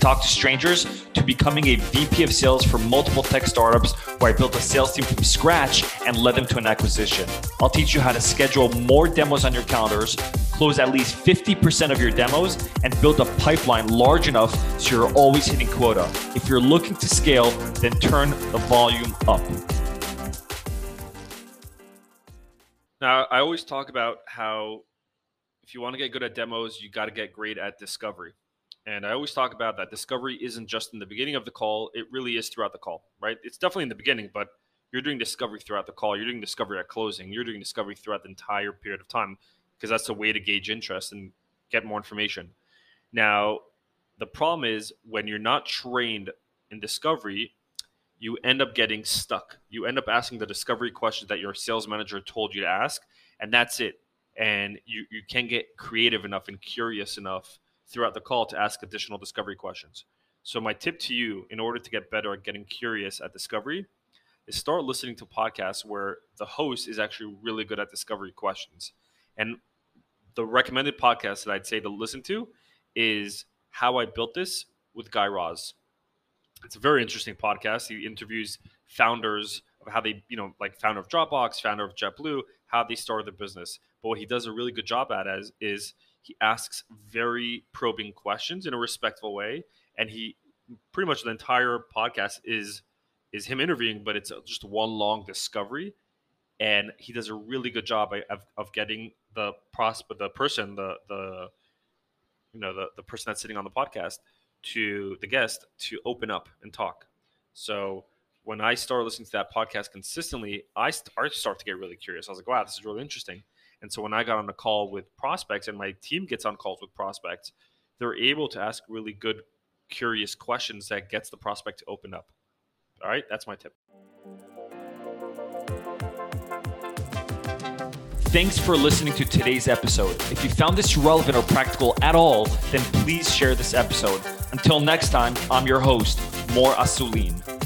talk to strangers to becoming a VP of sales for multiple tech startups where I built a sales team from scratch and led them to an acquisition. I'll teach you how to schedule more demos on your calendars, close at least 50% of your demos, and build a pipeline large enough so you're always hitting quota. If you're looking to scale, then turn the volume up. Now, I always talk about how if you want to get good at demos, you got to get great at discovery. And I always talk about that discovery isn't just in the beginning of the call, it really is throughout the call, right? It's definitely in the beginning, but you're doing discovery throughout the call. You're doing discovery at closing. You're doing discovery throughout the entire period of time because that's a way to gauge interest and get more information. Now, the problem is when you're not trained in discovery, you end up getting stuck. You end up asking the discovery questions that your sales manager told you to ask, and that's it and you, you can't get creative enough and curious enough throughout the call to ask additional discovery questions. So my tip to you in order to get better at getting curious at discovery is start listening to podcasts where the host is actually really good at discovery questions. And the recommended podcast that I'd say to listen to is How I Built This with Guy Raz. It's a very interesting podcast. He interviews founders of how they, you know, like founder of Dropbox, founder of JetBlue, how they started their business. But what he does a really good job at is, is he asks very probing questions in a respectful way, and he pretty much the entire podcast is is him interviewing, but it's uh, just one long discovery, and he does a really good job of, of getting the prospect, the person, the the you know the the person that's sitting on the podcast to the guest to open up and talk. So when I started listening to that podcast consistently, I start, start to get really curious. I was like, wow, this is really interesting. And so when I got on a call with prospects and my team gets on calls with prospects, they're able to ask really good, curious questions that gets the prospect to open up. All right, that's my tip. Thanks for listening to today's episode. If you found this relevant or practical at all, then please share this episode. Until next time, I'm your host, Mor Asulin.